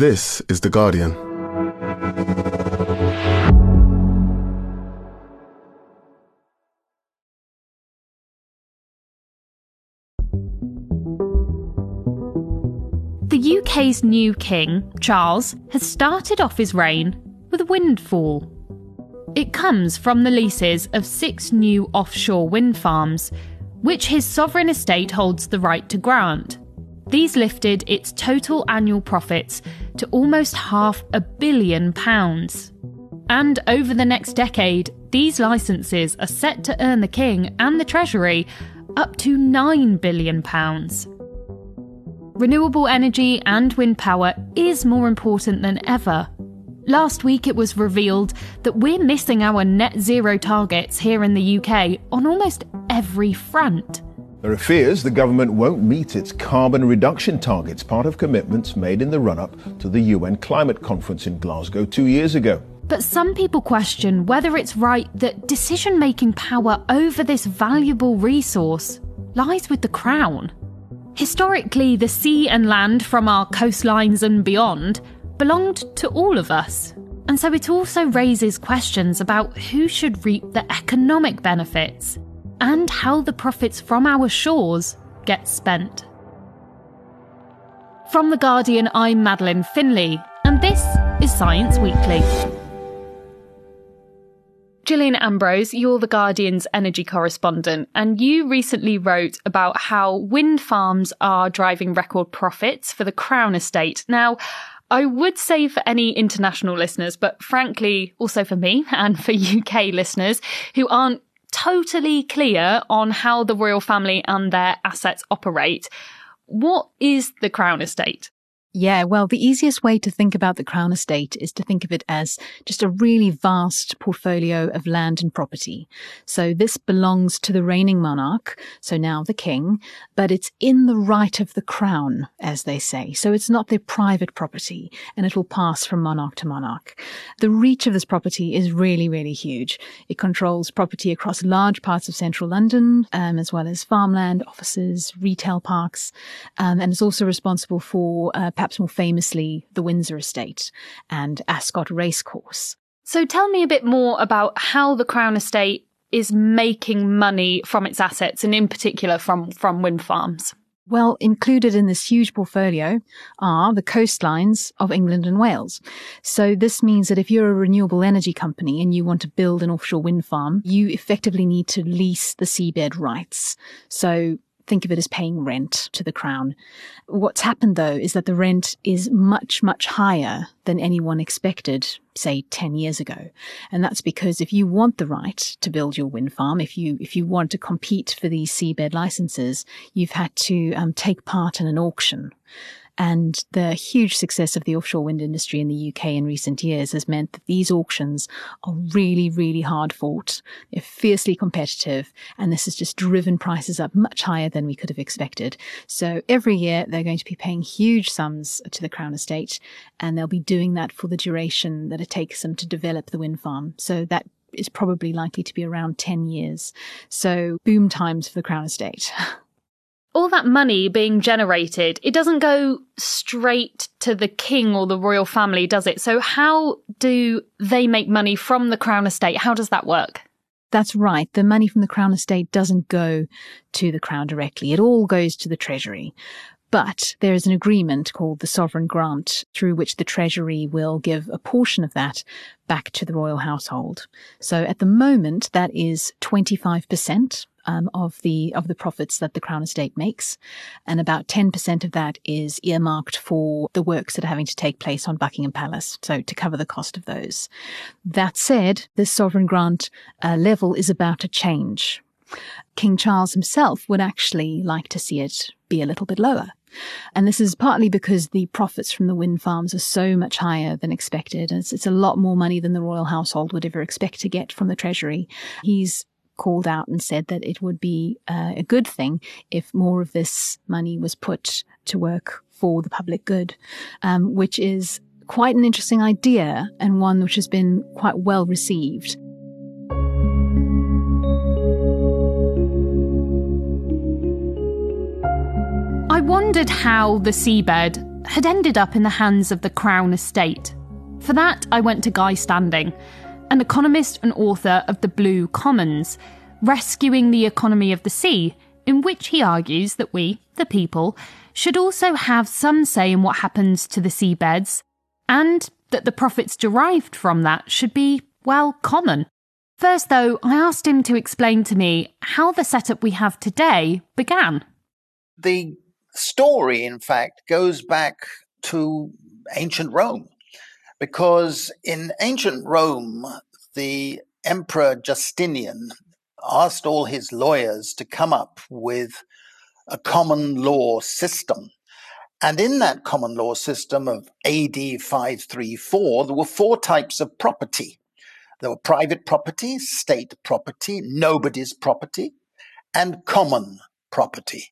This is The Guardian. The UK's new king, Charles, has started off his reign with a windfall. It comes from the leases of six new offshore wind farms, which his sovereign estate holds the right to grant. These lifted its total annual profits to almost half a billion pounds. And over the next decade, these licenses are set to earn the king and the treasury up to 9 billion pounds. Renewable energy and wind power is more important than ever. Last week it was revealed that we're missing our net zero targets here in the UK on almost every front. There are fears the government won't meet its carbon reduction targets, part of commitments made in the run up to the UN climate conference in Glasgow two years ago. But some people question whether it's right that decision making power over this valuable resource lies with the Crown. Historically, the sea and land from our coastlines and beyond belonged to all of us. And so it also raises questions about who should reap the economic benefits and how the profits from our shores get spent. From The Guardian, I'm Madeleine Finlay, and this is Science Weekly. Jillian Ambrose, you're The Guardian's energy correspondent, and you recently wrote about how wind farms are driving record profits for the Crown Estate. Now, I would say for any international listeners, but frankly, also for me and for UK listeners who aren't totally clear on how the royal family and their assets operate. What is the Crown Estate? Yeah, well, the easiest way to think about the Crown Estate is to think of it as just a really vast portfolio of land and property. So this belongs to the reigning monarch, so now the king, but it's in the right of the crown, as they say. So it's not their private property, and it will pass from monarch to monarch. The reach of this property is really, really huge. It controls property across large parts of central London, um, as well as farmland, offices, retail parks, um, and it's also responsible for uh, perhaps more famously, the Windsor Estate and Ascot Racecourse. So tell me a bit more about how the Crown Estate is making money from its assets and in particular from, from wind farms. Well, included in this huge portfolio are the coastlines of England and Wales. So this means that if you're a renewable energy company and you want to build an offshore wind farm, you effectively need to lease the seabed rights. So think of it as paying rent to the crown. What's happened though is that the rent is much, much higher than anyone expected, say 10 years ago. And that's because if you want the right to build your wind farm, if you, if you want to compete for these seabed licenses, you've had to um, take part in an auction. And the huge success of the offshore wind industry in the UK in recent years has meant that these auctions are really, really hard fought. They're fiercely competitive. And this has just driven prices up much higher than we could have expected. So every year they're going to be paying huge sums to the Crown Estate and they'll be doing that for the duration that it takes them to develop the wind farm. So that is probably likely to be around 10 years. So boom times for the Crown Estate. all that money being generated, it doesn't go straight to the king or the royal family, does it? So, how do they make money from the crown estate? How does that work? That's right. The money from the crown estate doesn't go to the crown directly. It all goes to the treasury. But there is an agreement called the sovereign grant through which the treasury will give a portion of that back to the royal household. So at the moment, that is 25% um, of the of the profits that the Crown Estate makes, and about ten percent of that is earmarked for the works that are having to take place on Buckingham Palace, so to cover the cost of those. That said, this sovereign grant uh, level is about to change. King Charles himself would actually like to see it be a little bit lower. And this is partly because the profits from the wind farms are so much higher than expected. It's, it's, a lot more money than the royal household would ever expect to get from the treasury. He's called out and said that it would be uh, a good thing if more of this money was put to work for the public good, um, which is quite an interesting idea and one which has been quite well received. I wondered how the seabed had ended up in the hands of the Crown Estate. For that, I went to Guy Standing, an economist and author of The Blue Commons, Rescuing the Economy of the Sea, in which he argues that we, the people, should also have some say in what happens to the seabeds, and that the profits derived from that should be, well, common. First, though, I asked him to explain to me how the setup we have today began. The story, in fact, goes back to ancient Rome, because in ancient Rome, the Emperor Justinian asked all his lawyers to come up with a common law system. And in that common law system of AD 534, there were four types of property. There were private property, state property, nobody's property, and common property.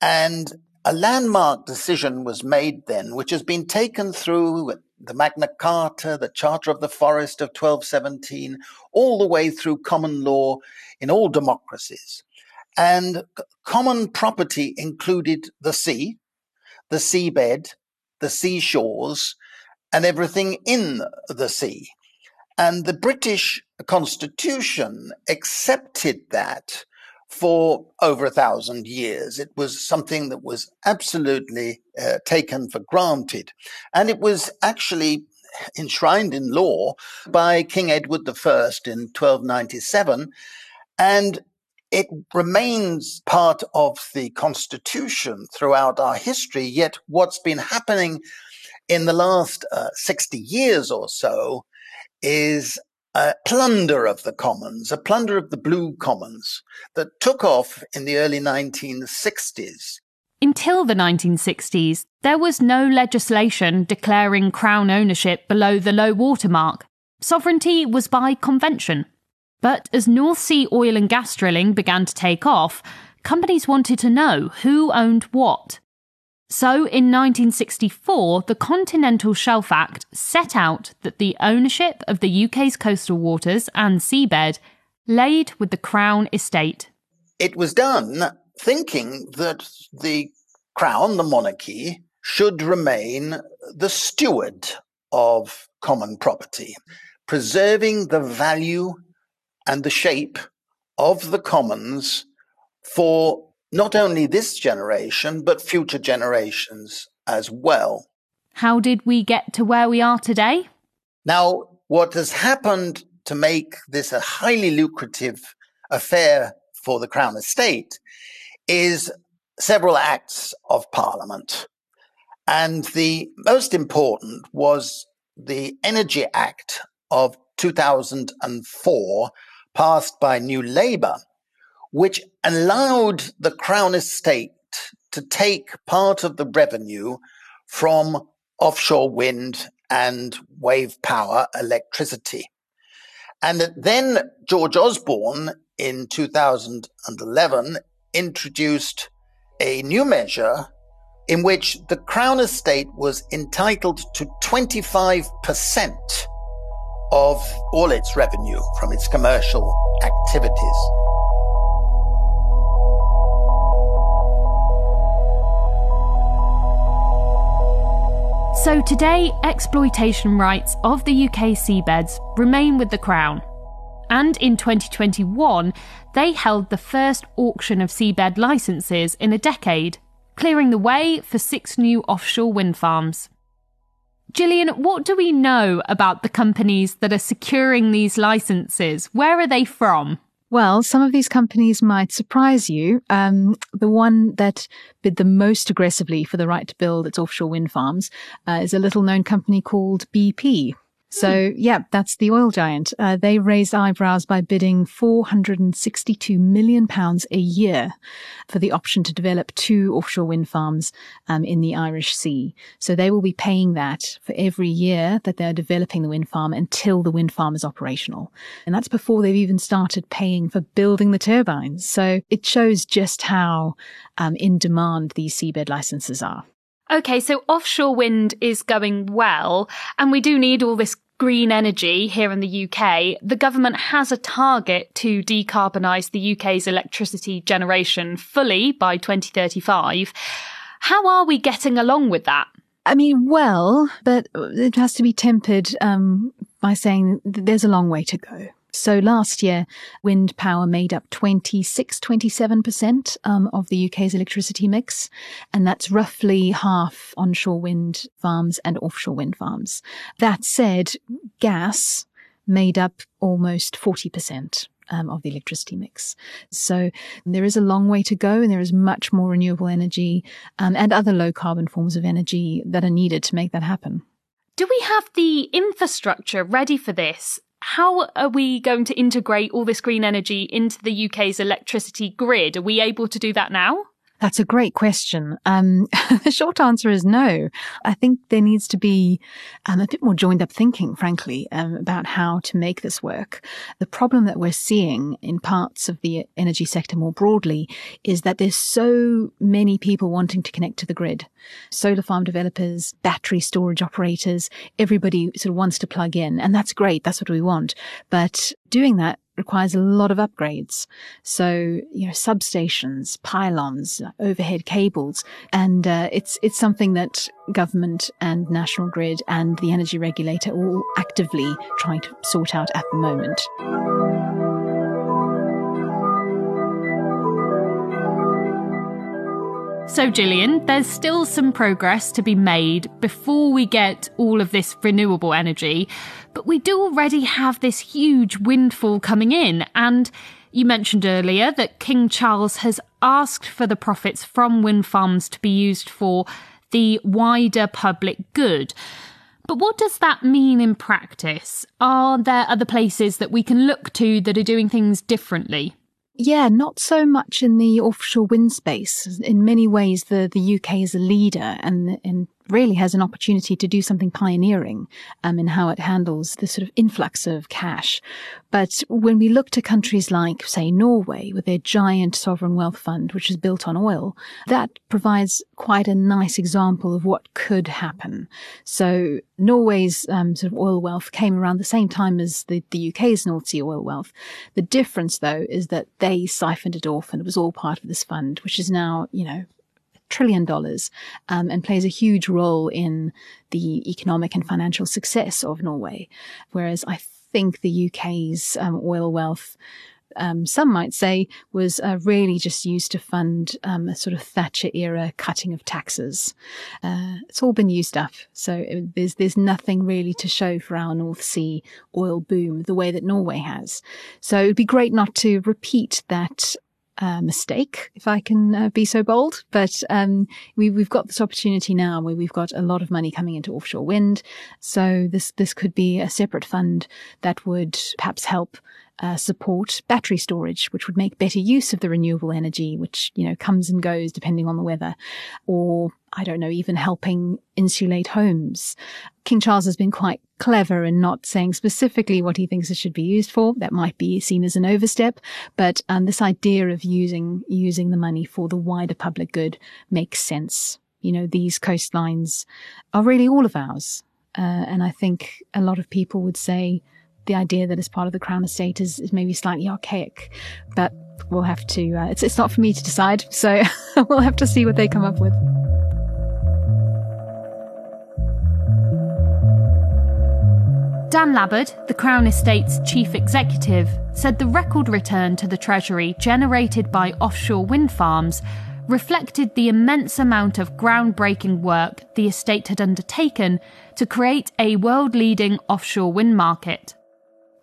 And a landmark decision was made then, which has been taken through the Magna Carta, the Charter of the Forest of 1217, all the way through common law in all democracies. And common property included the sea, the seabed, the seashores, and everything in the sea. And the British Constitution accepted that for over a thousand years. It was something that was absolutely uh, taken for granted. And it was actually enshrined in law by King Edward I in 1297. And it remains part of the Constitution throughout our history. Yet what's been happening in the last uh, 60 years or so is a plunder of the commons, a plunder of the blue commons that took off in the early 1960s. Until the 1960s, there was no legislation declaring Crown ownership below the low water mark. Sovereignty was by convention. But as North Sea oil and gas drilling began to take off, companies wanted to know who owned what. So in 1964, the Continental Shelf Act set out that the ownership of the UK's coastal waters and seabed laid with the Crown estate. It was done thinking that the Crown, the monarchy, should remain the steward of common property, preserving the value and the shape of the commons for not only this generation, but future generations as well. How did we get to where we are today? Now, what has happened to make this a highly lucrative affair for the Crown Estate is several acts of Parliament. And the most important was the Energy Act of 2004, passed by New Labour, which allowed the Crown Estate to take part of the revenue from offshore wind and wave power electricity. And then George Osborne in 2011 introduced a new measure in which the Crown Estate was entitled to 25% of all its revenue from its commercial activities. So today, exploitation rights of the UK seabeds remain with the Crown. And in 2021, they held the first auction of seabed licences in a decade, clearing the way for six new offshore wind farms. Jillian, what do we know about the companies that are securing these licenses? Where are they from? Well, some of these companies might surprise you. Um, the one that bid the most aggressively for the right to build its offshore wind farms uh, is a little known company called BP. So, yeah, that's the oil giant. Uh, they raised eyebrows by bidding 462 million pounds a year for the option to develop two offshore wind farms um, in the Irish Sea. So they will be paying that for every year that they're developing the wind farm until the wind farm is operational. And that's before they've even started paying for building the turbines. So it shows just how um, in demand these seabed licenses are. Okay, so offshore wind is going well, and we do need all this green energy here in the UK. The government has a target to decarbonise the UK's electricity generation fully by 2035. How are we getting along with that? I mean, well, but it has to be tempered um, by saying there's a long way to go. So last year, wind power made up 26, 27% um, of the UK's electricity mix. And that's roughly half onshore wind farms and offshore wind farms. That said, gas made up almost 40%. Um, of the electricity mix. So there is a long way to go and there is much more renewable energy um, and other low carbon forms of energy that are needed to make that happen. Do we have the infrastructure ready for this? How are we going to integrate all this green energy into the UK's electricity grid? Are we able to do that now? That's a great question. Um, the short answer is no. I think there needs to be um, a bit more joined up thinking, frankly, um, about how to make this work. The problem that we're seeing in parts of the energy sector more broadly is that there's so many people wanting to connect to the grid. Solar farm developers, battery storage operators, everybody sort of wants to plug in. And that's great. That's what we want. But doing that requires a lot of upgrades. So, you know, substations, pylons, overhead cables, and uh, it's it's something that government and National Grid and the energy regulator are all actively trying to sort out at the moment. So, Jillian, there's still some progress to be made before we get all of this renewable energy, but we do already have this huge windfall coming in. And you mentioned earlier that King Charles has asked for the profits from wind farms to be used for the wider public good. But what does that mean in practice? Are there other places that we can look to that are doing things differently? Yeah, not so much in the offshore wind space. In many ways, the, the UK is a leader and, and really has an opportunity to do something pioneering um, in how it handles the sort of influx of cash. But when we look to countries like, say, Norway, with their giant sovereign wealth fund, which is built on oil, that provides quite a nice example of what could happen. So Norway's um, sort of oil wealth came around the same time as the, the UK's North Sea oil wealth. The difference, though, is that they siphoned it off and it was all part of this fund, which is now, you know, trillion dollars um, and plays a huge role in the economic and financial success of Norway. Whereas I think the UK's um, oil wealth um, some might say, was uh, really just used to fund um, a sort of Thatcher era cutting of taxes. Uh, it's all been used up, so it, there's there's nothing really to show for our North Sea oil boom the way that Norway has. So it'd be great not to repeat that uh, mistake, if I can uh, be so bold. But um, we, have got this opportunity now where we've got a lot of money coming into offshore wind. So this this could be a separate fund that would perhaps help uh, support battery storage, which would make better use of the renewable energy, which, you know, comes and goes depending on the weather, or I don't know, even helping insulate homes. King Charles has been quite clever in not saying specifically what he thinks it should be used for. That might be seen as an overstep, but um, this idea of using using the money for the wider public good makes sense. You know, these coastlines are really all of ours, uh, and I think a lot of people would say the idea that it's part of the Crown estate is, is maybe slightly archaic, but we'll have to, uh, it's, it's not for me to decide. So we'll have to see what they come up with. Dan Labbad, the Crown Estate's chief executive, said the record return to the Treasury generated by offshore wind farms reflected the immense amount of groundbreaking work the estate had undertaken to create a world leading offshore wind market.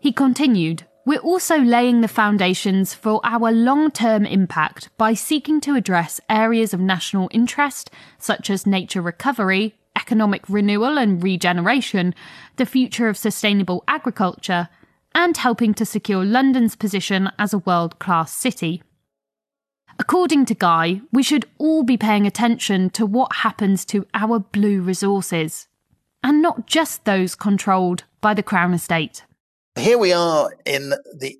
He continued, We're also laying the foundations for our long term impact by seeking to address areas of national interest, such as nature recovery, economic renewal and regeneration, the future of sustainable agriculture, and helping to secure London's position as a world class city. According to Guy, we should all be paying attention to what happens to our blue resources, and not just those controlled by the Crown Estate. Here we are in the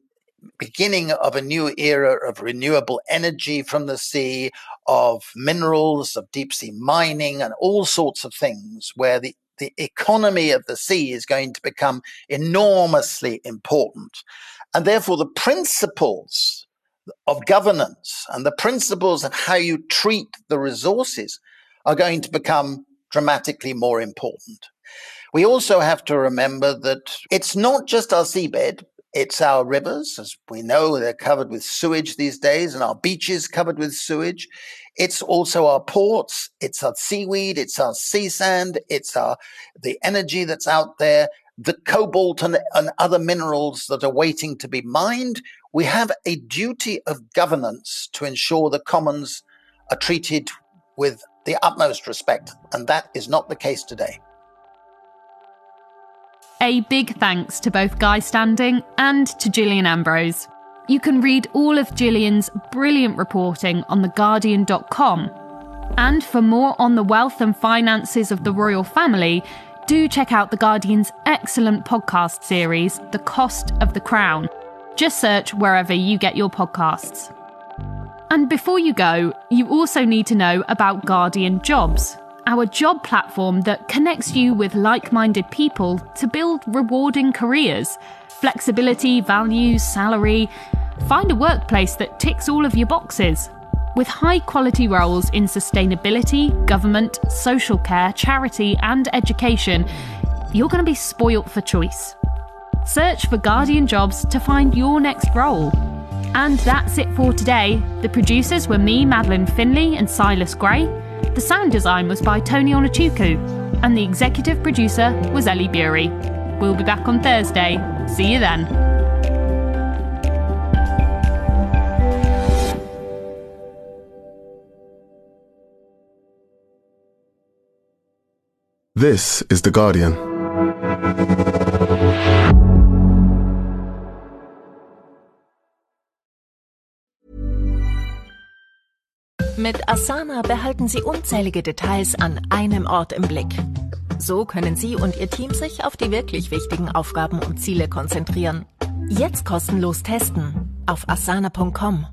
beginning of a new era of renewable energy from the sea, of minerals, of deep sea mining, and all sorts of things where the, the economy of the sea is going to become enormously important. And therefore, the principles of governance and the principles of how you treat the resources are going to become dramatically more important. We also have to remember that it's not just our seabed, it's our rivers. As we know, they're covered with sewage these days, and our beaches covered with sewage. It's also our ports. It's our seaweed. It's our sea sand. It's our, the energy that's out there, the cobalt and, and other minerals that are waiting to be mined. We have a duty of governance to ensure the commons are treated with the utmost respect. And that is not the case today. A big thanks to both Guy Standing and to Jillian Ambrose. You can read all of Jillian's brilliant reporting on theguardian.com. And for more on the wealth and finances of the royal family, do check out The Guardian's excellent podcast series, The Cost of the Crown. Just search wherever you get your podcasts. And before you go, you also need to know about Guardian Jobs, our job platform that connects you with like minded people to build rewarding careers flexibility, values, salary. Find a workplace that ticks all of your boxes. With high quality roles in sustainability, government, social care, charity, and education, you're going to be spoilt for choice. Search for Guardian Jobs to find your next role. And that's it for today. The producers were me, Madeleine Finlay, and Silas Gray. The sound design was by Tony Onuchukwu, and the executive producer was Ellie Bury. We'll be back on Thursday. See you then. This is The Guardian. Mit Asana behalten Sie unzählige Details an einem Ort im Blick. So können Sie und Ihr Team sich auf die wirklich wichtigen Aufgaben und Ziele konzentrieren. Jetzt kostenlos testen auf asana.com.